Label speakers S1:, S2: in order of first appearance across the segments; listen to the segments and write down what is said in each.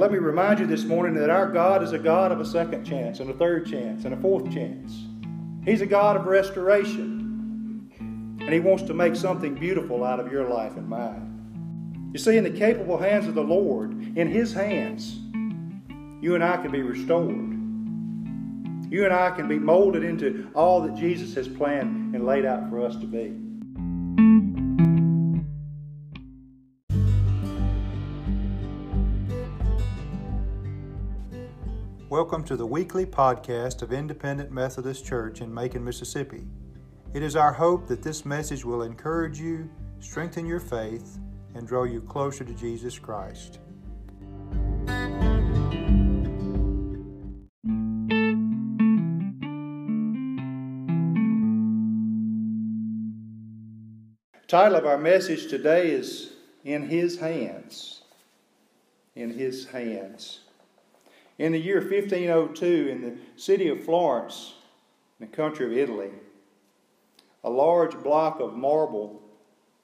S1: let me remind you this morning that our God is a God of a second chance and a third chance and a fourth chance. He's a God of restoration. And He wants to make something beautiful out of your life and mine. You see, in the capable hands of the Lord, in His hands, you and I can be restored. You and I can be molded into all that Jesus has planned and laid out for us to be. Welcome to the weekly podcast of Independent Methodist Church in Macon, Mississippi. It is our hope that this message will encourage you, strengthen your faith, and draw you closer to Jesus Christ. title of our message today is In His Hands. In His Hands. In the year 1502, in the city of Florence, in the country of Italy, a large block of marble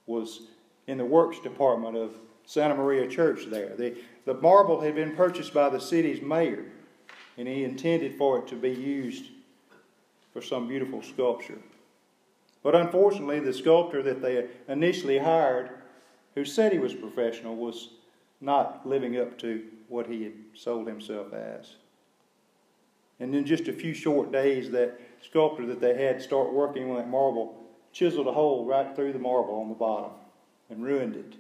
S1: was in the works department of Santa Maria Church there. The, the marble had been purchased by the city's mayor, and he intended for it to be used for some beautiful sculpture. But unfortunately, the sculptor that they initially hired, who said he was professional, was not living up to what he had sold himself as. And in just a few short days, that sculptor that they had start working on that marble chiseled a hole right through the marble on the bottom and ruined it.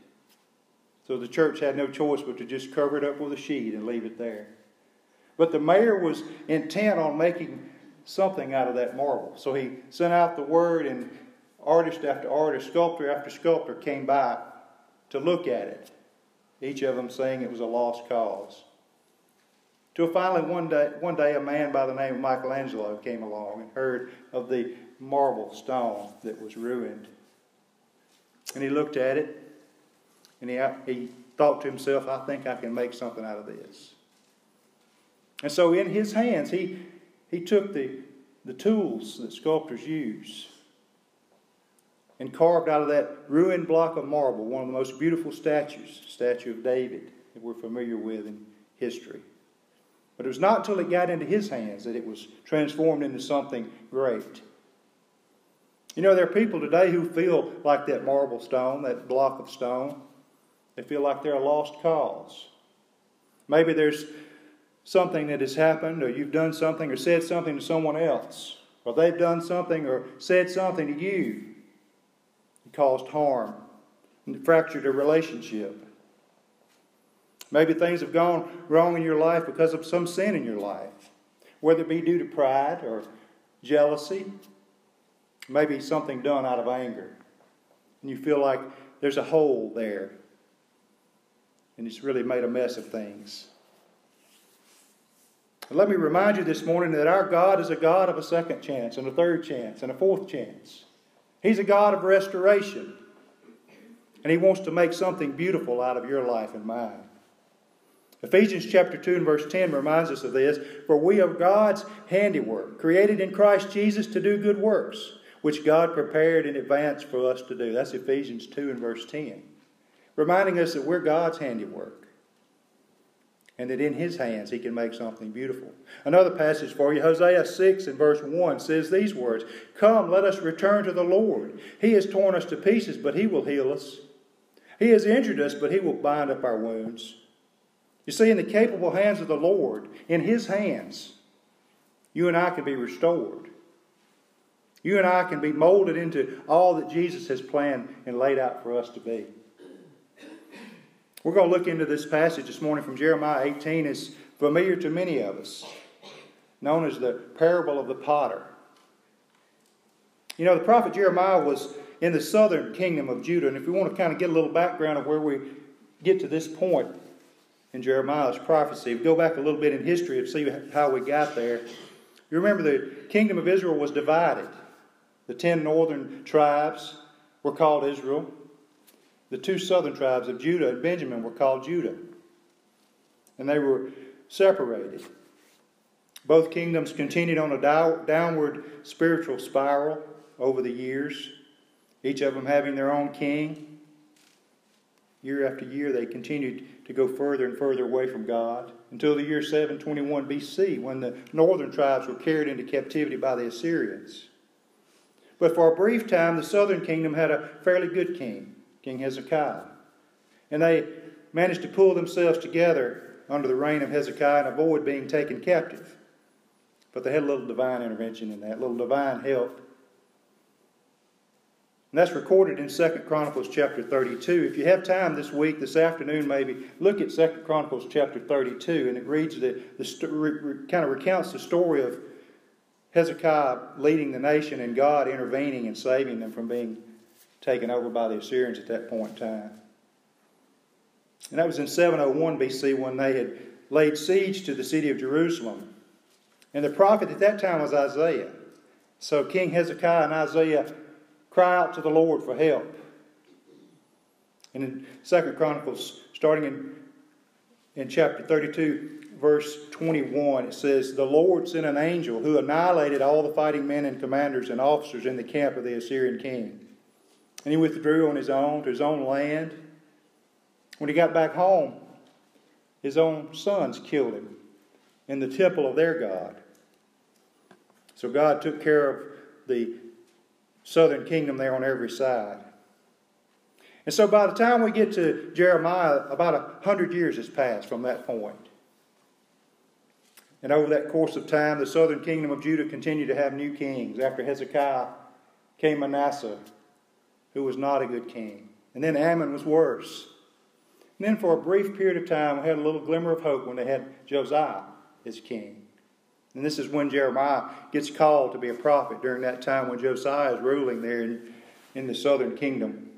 S1: So the church had no choice but to just cover it up with a sheet and leave it there. But the mayor was intent on making something out of that marble. So he sent out the word, and artist after artist, sculptor after sculptor came by to look at it each of them saying it was a lost cause. Till finally one day, one day a man by the name of Michelangelo came along and heard of the marble stone that was ruined. And he looked at it and he, uh, he thought to himself, I think I can make something out of this. And so in his hands, he, he took the, the tools that sculptors use and carved out of that ruined block of marble one of the most beautiful statues, statue of David, that we're familiar with in history. But it was not until it got into his hands that it was transformed into something great. You know, there are people today who feel like that marble stone, that block of stone. They feel like they're a lost cause. Maybe there's something that has happened, or you've done something, or said something to someone else, or they've done something, or said something to you caused harm and fractured a relationship. Maybe things have gone wrong in your life because of some sin in your life, whether it be due to pride or jealousy, maybe something done out of anger. And you feel like there's a hole there, and it's really made a mess of things. Let me remind you this morning that our God is a God of a second chance, and a third chance, and a fourth chance. He's a God of restoration. And He wants to make something beautiful out of your life and mine. Ephesians chapter 2 and verse 10 reminds us of this. For we are God's handiwork, created in Christ Jesus to do good works, which God prepared in advance for us to do. That's Ephesians 2 and verse 10. Reminding us that we're God's handiwork and that in his hands he can make something beautiful. Another passage for you, Hosea 6 and verse 1 says these words Come, let us return to the Lord. He has torn us to pieces, but he will heal us. He has injured us, but he will bind up our wounds. You see, in the capable hands of the Lord, in his hands, you and I can be restored. You and I can be molded into all that Jesus has planned and laid out for us to be. We're going to look into this passage this morning from Jeremiah 18. It's familiar to many of us, known as the parable of the potter. You know, the prophet Jeremiah was in the southern kingdom of Judah. And if we want to kind of get a little background of where we get to this point in Jeremiah's prophecy, go back a little bit in history and see how we got there. You remember the kingdom of Israel was divided. The ten northern tribes were called Israel. The two southern tribes of Judah and Benjamin were called Judah, and they were separated. Both kingdoms continued on a downward spiritual spiral over the years, each of them having their own king. Year after year, they continued to go further and further away from God until the year 721 BC when the northern tribes were carried into captivity by the Assyrians. But for a brief time, the southern kingdom had a fairly good king, King Hezekiah. And they managed to pull themselves together under the reign of Hezekiah and avoid being taken captive. But they had a little divine intervention in that, a little divine help. And that's recorded in 2 Chronicles chapter 32. If you have time this week, this afternoon maybe, look at 2 Chronicles chapter 32, and it reads the, the re, kind of recounts the story of Hezekiah leading the nation and God intervening and saving them from being taken over by the Assyrians at that point in time. And that was in 701 BC when they had laid siege to the city of Jerusalem. And the prophet at that time was Isaiah. So King Hezekiah and Isaiah cry out to the Lord for help. And in Second Chronicles, starting in, in chapter 32, verse 21, it says, The Lord sent an angel who annihilated all the fighting men and commanders and officers in the camp of the Assyrian king. And he withdrew on his own to his own land when he got back home, his own sons killed him in the temple of their God. So God took care of the southern kingdom there on every side. And so by the time we get to Jeremiah, about a hundred years has passed from that point. And over that course of time, the southern kingdom of Judah continued to have new kings. After Hezekiah came Manasseh, who was not a good king. And then Amon was worse. And then for a brief period of time, we had a little glimmer of hope when they had Josiah as king. And this is when Jeremiah gets called to be a prophet during that time when Josiah is ruling there in, in the southern kingdom.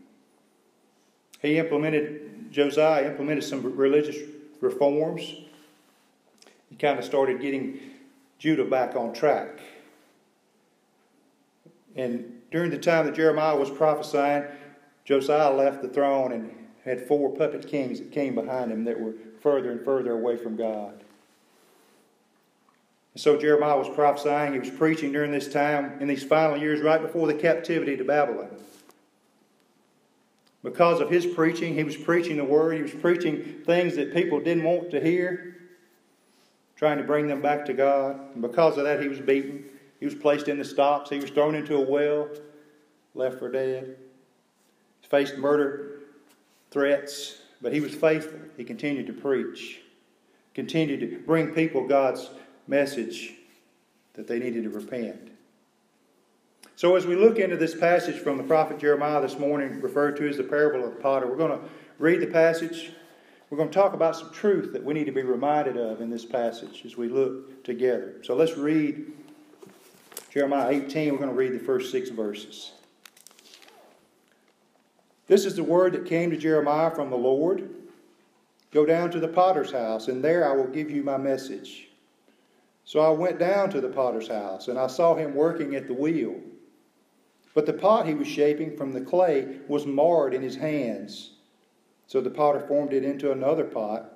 S1: He implemented, Josiah implemented some religious reforms. He kind of started getting Judah back on track. And during the time that Jeremiah was prophesying, Josiah left the throne and had four puppet kings that came behind him that were further and further away from God. And so Jeremiah was prophesying, he was preaching during this time, in these final years, right before the captivity to Babylon. Because of his preaching, he was preaching the word, he was preaching things that people didn't want to hear, trying to bring them back to God. And because of that, he was beaten. He was placed in the stocks. He was thrown into a well, left for dead. He faced murder threats, but he was faithful. He continued to preach, continued to bring people God's message that they needed to repent. So, as we look into this passage from the prophet Jeremiah this morning, referred to as the parable of the potter, we're going to read the passage. We're going to talk about some truth that we need to be reminded of in this passage as we look together. So, let's read Jeremiah 18. We're going to read the first six verses. This is the word that came to Jeremiah from the Lord. Go down to the potter's house, and there I will give you my message. So I went down to the potter's house, and I saw him working at the wheel. But the pot he was shaping from the clay was marred in his hands. So the potter formed it into another pot,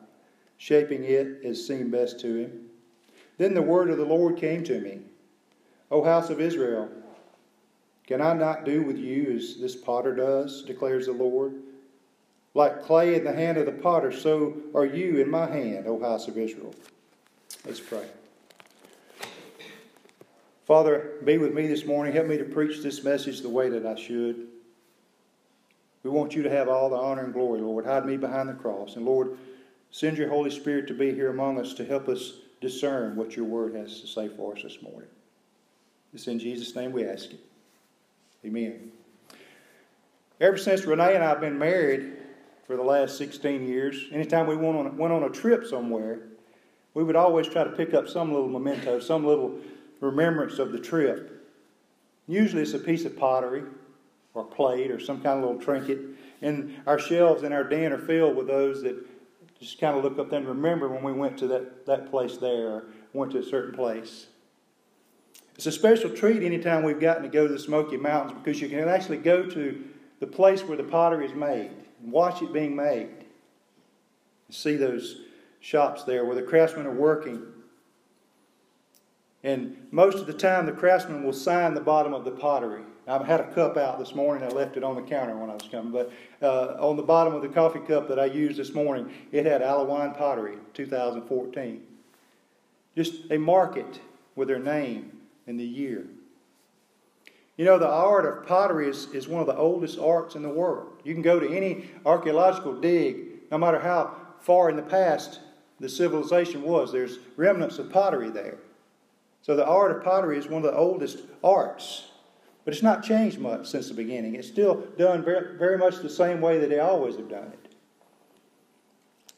S1: shaping it as seemed best to him. Then the word of the Lord came to me O house of Israel, can I not do with you as this potter does, declares the Lord? Like clay in the hand of the potter, so are you in my hand, O house of Israel. Let's pray. Father, be with me this morning. Help me to preach this message the way that I should. We want you to have all the honor and glory, Lord. Hide me behind the cross. And Lord, send your Holy Spirit to be here among us to help us discern what your word has to say for us this morning. It's in Jesus' name we ask it. Amen. Ever since Renee and I have been married for the last 16 years, anytime we went on, went on a trip somewhere, we would always try to pick up some little memento, some little remembrance of the trip. Usually it's a piece of pottery or plate or some kind of little trinket. And our shelves in our den are filled with those that just kind of look up there and remember when we went to that, that place there or went to a certain place. It's a special treat anytime we've gotten to go to the Smoky Mountains because you can actually go to the place where the pottery is made and watch it being made. See those shops there where the craftsmen are working. And most of the time, the craftsmen will sign the bottom of the pottery I've had a cup out this morning. I left it on the counter when I was coming. But uh, on the bottom of the coffee cup that I used this morning, it had Allewine Pottery 2014. Just a market with their name and the year. You know, the art of pottery is, is one of the oldest arts in the world. You can go to any archaeological dig, no matter how far in the past the civilization was, there's remnants of pottery there. So the art of pottery is one of the oldest arts. But it's not changed much since the beginning. It's still done very, very much the same way that they always have done it.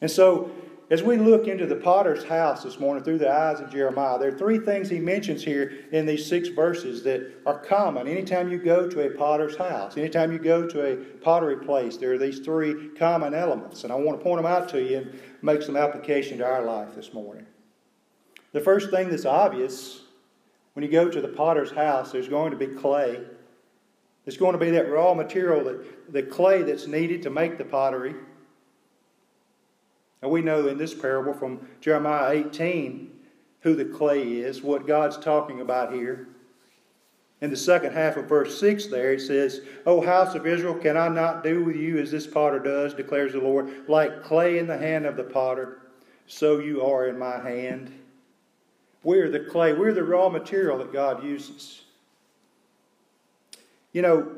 S1: And so as we look into the potter's house this morning through the eyes of Jeremiah, there are three things he mentions here in these six verses that are common. Anytime you go to a potter's house, anytime you go to a pottery place, there are these three common elements. And I want to point them out to you and make some application to our life this morning. The first thing that's obvious when you go to the potter's house, there's going to be clay. There's going to be that raw material, that, the clay that's needed to make the pottery. And we know in this parable from Jeremiah 18 who the clay is, what God's talking about here. In the second half of verse 6 there, it says, O house of Israel, can I not do with you as this potter does, declares the Lord? Like clay in the hand of the potter, so you are in my hand. We're the clay, we're the raw material that God uses. You know,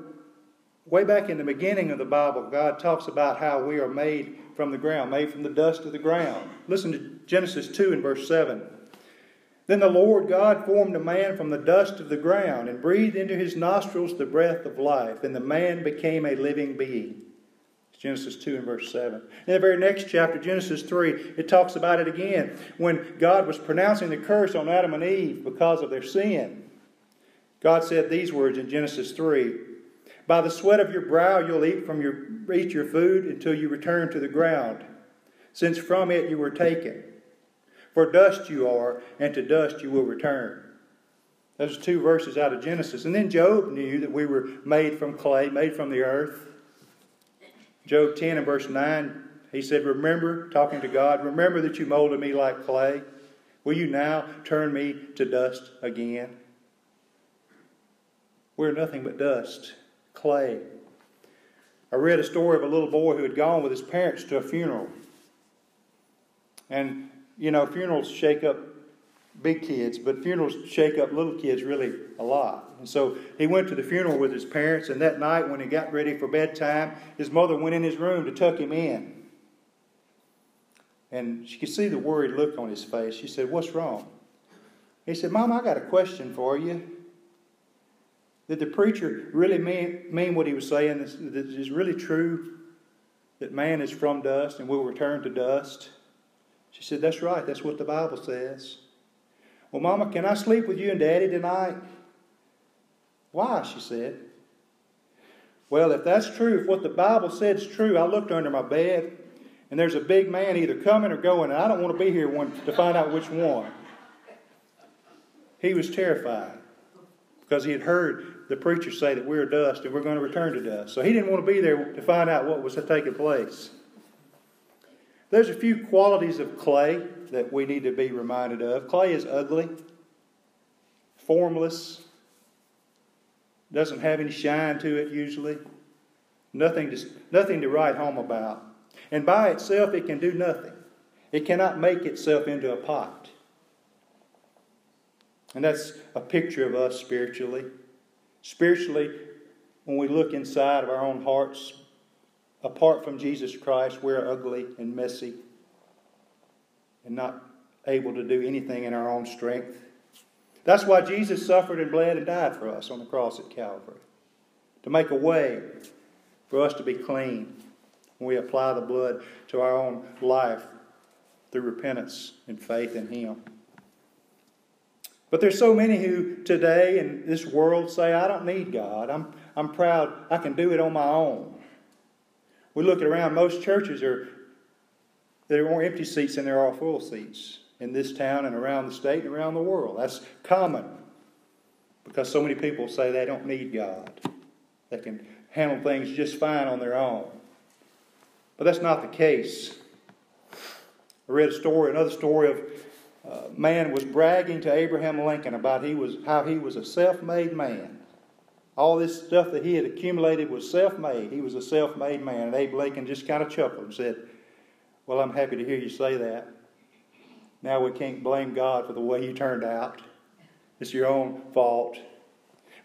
S1: way back in the beginning of the Bible, God talks about how we are made from the ground, made from the dust of the ground. Listen to Genesis 2 and verse 7. Then the Lord God formed a man from the dust of the ground and breathed into his nostrils the breath of life, and the man became a living being. Genesis 2 and verse 7. In the very next chapter, Genesis 3, it talks about it again. When God was pronouncing the curse on Adam and Eve because of their sin, God said these words in Genesis 3 by the sweat of your brow you'll eat from your eat your food until you return to the ground, since from it you were taken. For dust you are, and to dust you will return. Those are two verses out of Genesis. And then Job knew that we were made from clay, made from the earth. Job 10 and verse 9, he said, Remember, talking to God, remember that you molded me like clay. Will you now turn me to dust again? We're nothing but dust clay. I read a story of a little boy who had gone with his parents to a funeral. And, you know, funerals shake up big kids, but funerals shake up little kids really a lot. And so he went to the funeral with his parents, and that night when he got ready for bedtime, his mother went in his room to tuck him in. And she could see the worried look on his face. She said, What's wrong? He said, Mom, I got a question for you. Did the preacher really mean, mean what he was saying? Is really true that man is from dust and will return to dust? She said, That's right. That's what the Bible says. Well, Mama, can I sleep with you and Daddy tonight? Why? She said. Well, if that's true, if what the Bible said is true, I looked under my bed and there's a big man either coming or going, and I don't want to be here one, to find out which one. He was terrified because he had heard the preacher say that we're dust and we're going to return to dust. So he didn't want to be there to find out what was taking place. There's a few qualities of clay that we need to be reminded of. Clay is ugly, formless, doesn't have any shine to it usually, nothing to, nothing to write home about. And by itself, it can do nothing. It cannot make itself into a pot. And that's a picture of us spiritually. Spiritually, when we look inside of our own hearts, apart from Jesus Christ, we're ugly and messy and not able to do anything in our own strength. That's why Jesus suffered and bled and died for us on the cross at Calvary to make a way for us to be clean when we apply the blood to our own life through repentance and faith in Him. But there's so many who today in this world say, I don't need God. I'm, I'm proud. I can do it on my own. We look around, most churches are, there are more empty seats than there are full seats in this town and around the state and around the world. That's common because so many people say they don't need God. They can handle things just fine on their own. But that's not the case. I read a story, another story of uh, man was bragging to Abraham Lincoln about he was, how he was a self made man. All this stuff that he had accumulated was self made. He was a self made man. And Abe Lincoln just kind of chuckled and said, Well, I'm happy to hear you say that. Now we can't blame God for the way you turned out. It's your own fault.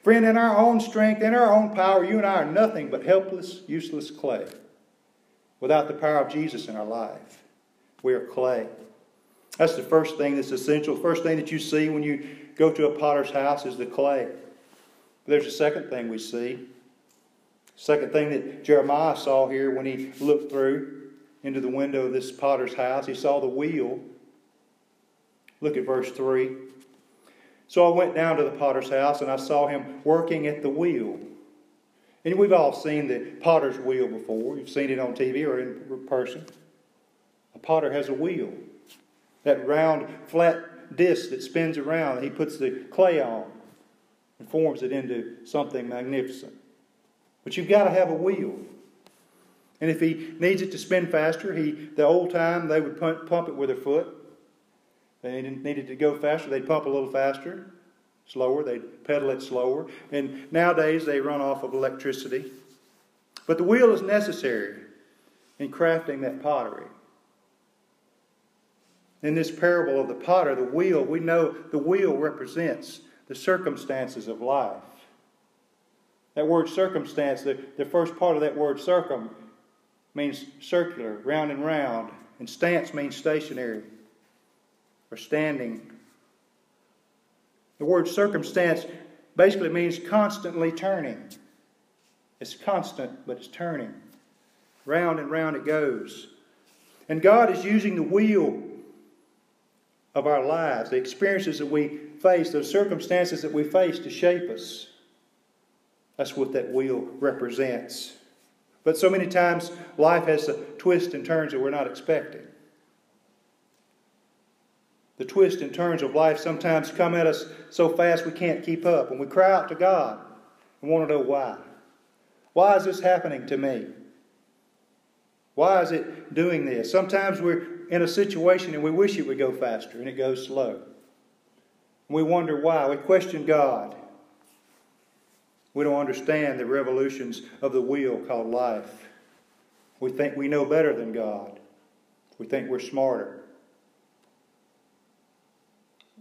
S1: Friend, in our own strength, in our own power, you and I are nothing but helpless, useless clay without the power of Jesus in our life. We are clay. That's the first thing that's essential. First thing that you see when you go to a potter's house is the clay. There's a second thing we see. Second thing that Jeremiah saw here when he looked through into the window of this potter's house, he saw the wheel. Look at verse 3. So I went down to the potter's house and I saw him working at the wheel. And we've all seen the potter's wheel before. You've seen it on TV or in person. A potter has a wheel. That round, flat disc that spins around, he puts the clay on and forms it into something magnificent. But you've got to have a wheel. And if he needs it to spin faster, he the old time they would pump, it with their foot. They needed to go faster, they'd pump a little faster, slower, they'd pedal it slower. And nowadays they run off of electricity. But the wheel is necessary in crafting that pottery. In this parable of the potter, the wheel, we know the wheel represents the circumstances of life. That word circumstance, the, the first part of that word circum means circular, round and round, and stance means stationary or standing. The word circumstance basically means constantly turning. It's constant, but it's turning. Round and round it goes. And God is using the wheel of our lives, the experiences that we face, those circumstances that we face to shape us. That's what that wheel represents. But so many times life has the twists and turns that we're not expecting. The twists and turns of life sometimes come at us so fast we can't keep up. And we cry out to God and want to know why. Why is this happening to me? Why is it doing this? Sometimes we're in a situation and we wish it would go faster and it goes slow. We wonder why. We question God. We don't understand the revolutions of the wheel called life. We think we know better than God. We think we're smarter.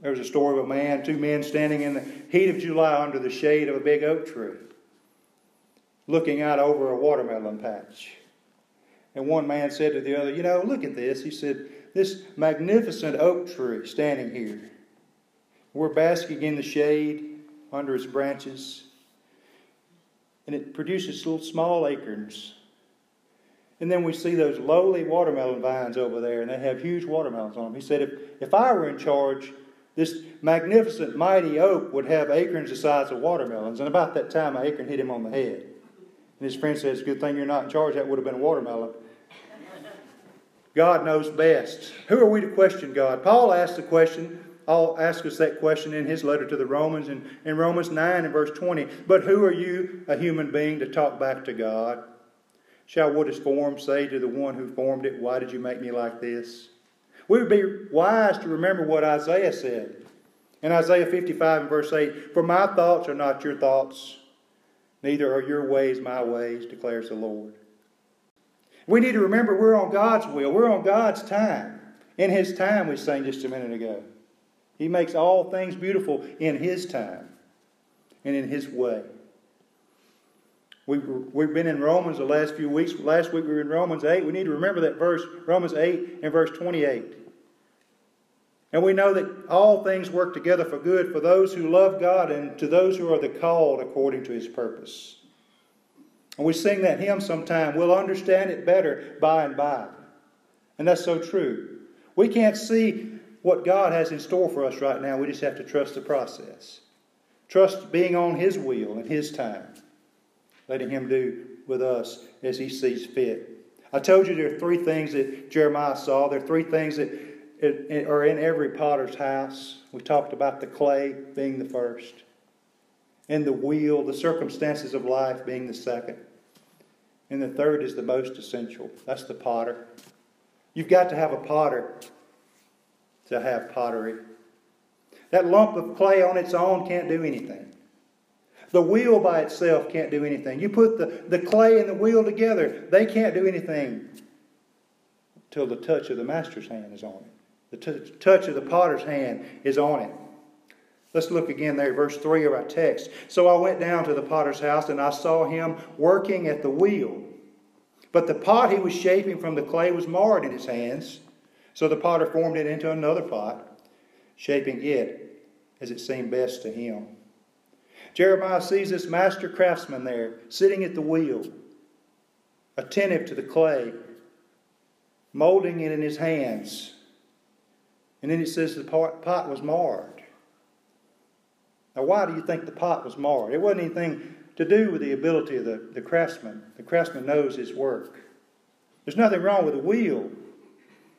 S1: There was a story of a man, two men standing in the heat of July under the shade of a big oak tree, looking out over a watermelon patch. And one man said to the other, You know, look at this. He said, This magnificent oak tree standing here. We're basking in the shade under its branches. And it produces little small acorns. And then we see those lowly watermelon vines over there, and they have huge watermelons on them. He said, If, if I were in charge, this magnificent, mighty oak would have acorns the size of watermelons. And about that time, an acorn hit him on the head. And his friend says, Good thing you're not in charge. That would have been a watermelon. God knows best. Who are we to question God? Paul asked the question, I'll ask us that question in his letter to the Romans in, in Romans 9 and verse 20. But who are you, a human being, to talk back to God? Shall what is formed say to the one who formed it, Why did you make me like this? We would be wise to remember what Isaiah said. In Isaiah 55 and verse 8, For my thoughts are not your thoughts, neither are your ways my ways, declares the Lord. We need to remember we're on God's will, we're on God's time. In His time, we sang just a minute ago. He makes all things beautiful in His time and in His way. We've, we've been in Romans the last few weeks. Last week we were in Romans 8. We need to remember that verse, Romans 8 and verse 28. And we know that all things work together for good for those who love God and to those who are the called according to his purpose. And we sing that hymn sometime. We'll understand it better by and by. And that's so true. We can't see what God has in store for us right now. We just have to trust the process. Trust being on his wheel in his time. Letting him do with us as he sees fit. I told you there are three things that Jeremiah saw. There are three things that are in every potter's house. We talked about the clay being the first, and the wheel, the circumstances of life being the second. And the third is the most essential. That's the potter. You've got to have a potter to have pottery. That lump of clay on its own can't do anything. The wheel by itself can't do anything. You put the, the clay and the wheel together, they can't do anything until the touch of the master's hand is on it. The t- touch of the potter's hand is on it. Let's look again there, verse 3 of our text. So I went down to the potter's house, and I saw him working at the wheel. But the pot he was shaping from the clay was marred in his hands. So the potter formed it into another pot, shaping it as it seemed best to him. Jeremiah sees this master craftsman there, sitting at the wheel, attentive to the clay, molding it in his hands. And then it says the pot was marred. Now, why do you think the pot was marred? It wasn't anything to do with the ability of the, the craftsman. The craftsman knows his work. There's nothing wrong with the wheel.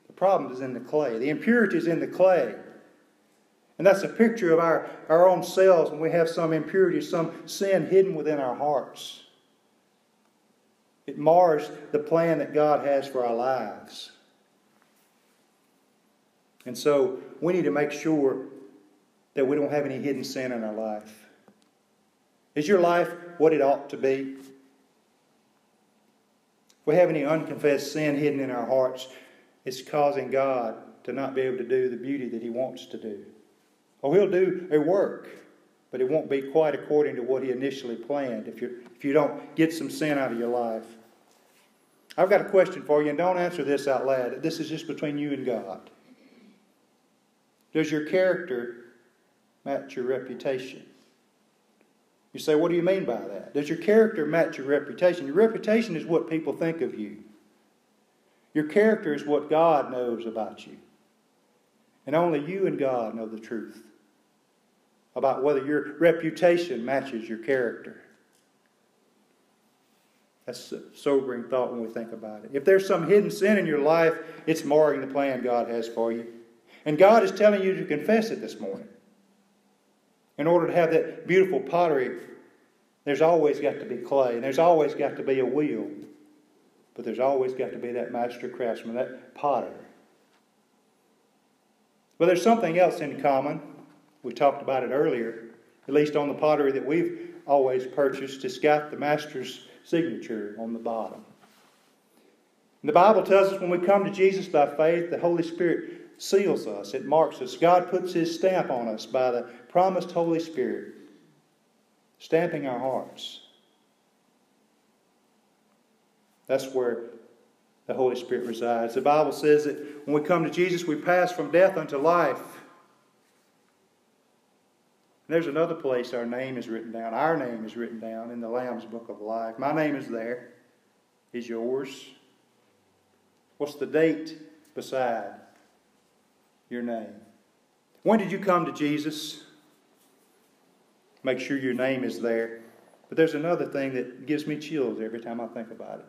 S1: The problem is in the clay. The impurity is in the clay. And that's a picture of our, our own selves when we have some impurity, some sin hidden within our hearts. It mars the plan that God has for our lives. And so we need to make sure that we don't have any hidden sin in our life. Is your life what it ought to be? If we have any unconfessed sin hidden in our hearts, it's causing God to not be able to do the beauty that He wants to do. Or He'll do a work, but it won't be quite according to what He initially planned if, you if you don't get some sin out of your life. I've got a question for you, and don't answer this out loud. This is just between you and God. Does your character match your reputation? You say, what do you mean by that? Does your character match your reputation? Your reputation is what people think of you. Your character is what God knows about you. And only you and God know the truth about whether your reputation matches your character. That's a sobering thought when we think about it. If there's some hidden sin in your life, it's marring the plan God has for you. And God is telling you to confess it this morning. In order to have that beautiful pottery, there's always got to be clay, and there's always got to be a wheel. But there's always got to be that master craftsman, that potter. But there's something else in common. We talked about it earlier, at least on the pottery that we've always purchased. It's got the master's signature on the bottom. And the Bible tells us when we come to Jesus by faith, the Holy Spirit seals us, it marks us. God puts His stamp on us by the promised Holy Spirit, stamping our hearts. That's where the Holy Spirit resides. The Bible says that when we come to Jesus, we pass from death unto life. And there's another place our name is written down. Our name is written down in the Lamb's Book of Life. My name is there. Is yours? What's the date beside your name? When did you come to Jesus? Make sure your name is there. But there's another thing that gives me chills every time I think about it.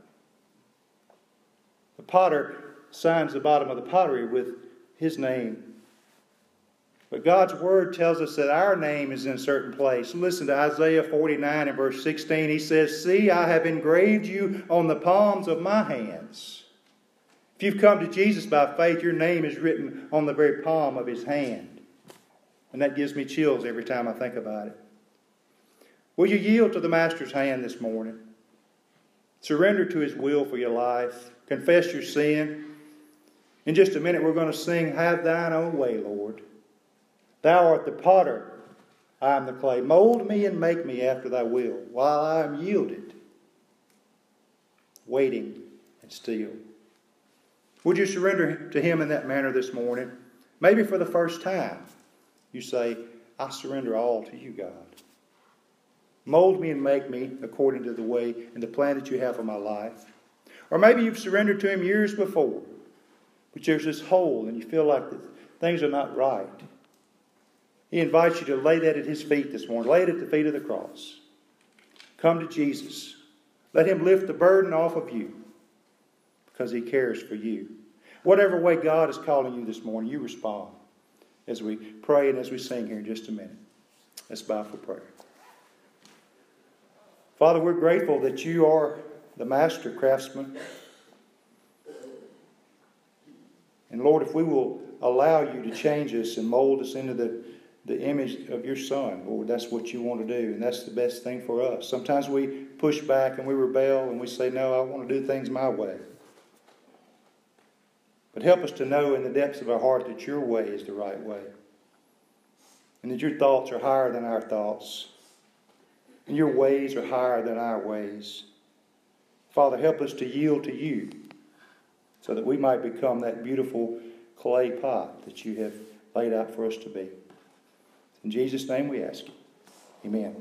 S1: The potter signs the bottom of the pottery with his name. But God's word tells us that our name is in a certain place. Listen to Isaiah 49 and verse 16. He says, See, I have engraved you on the palms of my hands. If you've come to Jesus by faith, your name is written on the very palm of his hand. And that gives me chills every time I think about it. Will you yield to the Master's hand this morning? Surrender to his will for your life. Confess your sin. In just a minute, we're going to sing, Have thine own way, Lord. Thou art the potter, I am the clay. Mold me and make me after thy will, while I am yielded, waiting and still. Would you surrender to him in that manner this morning? Maybe for the first time, you say, I surrender all to you, God. Mold me and make me according to the way and the plan that you have for my life. Or maybe you've surrendered to Him years before, but there's this hole and you feel like things are not right. He invites you to lay that at His feet this morning. Lay it at the feet of the cross. Come to Jesus. Let Him lift the burden off of you because He cares for you. Whatever way God is calling you this morning, you respond as we pray and as we sing here in just a minute. Let's bow for prayer. Father, we're grateful that you are the master craftsman. And Lord, if we will allow you to change us and mold us into the the image of your Son, Lord. That's what you want to do, and that's the best thing for us. Sometimes we push back and we rebel and we say, No, I want to do things my way. But help us to know in the depths of our heart that your way is the right way, and that your thoughts are higher than our thoughts, and your ways are higher than our ways. Father, help us to yield to you so that we might become that beautiful clay pot that you have laid out for us to be. In Jesus' name we ask you. Amen.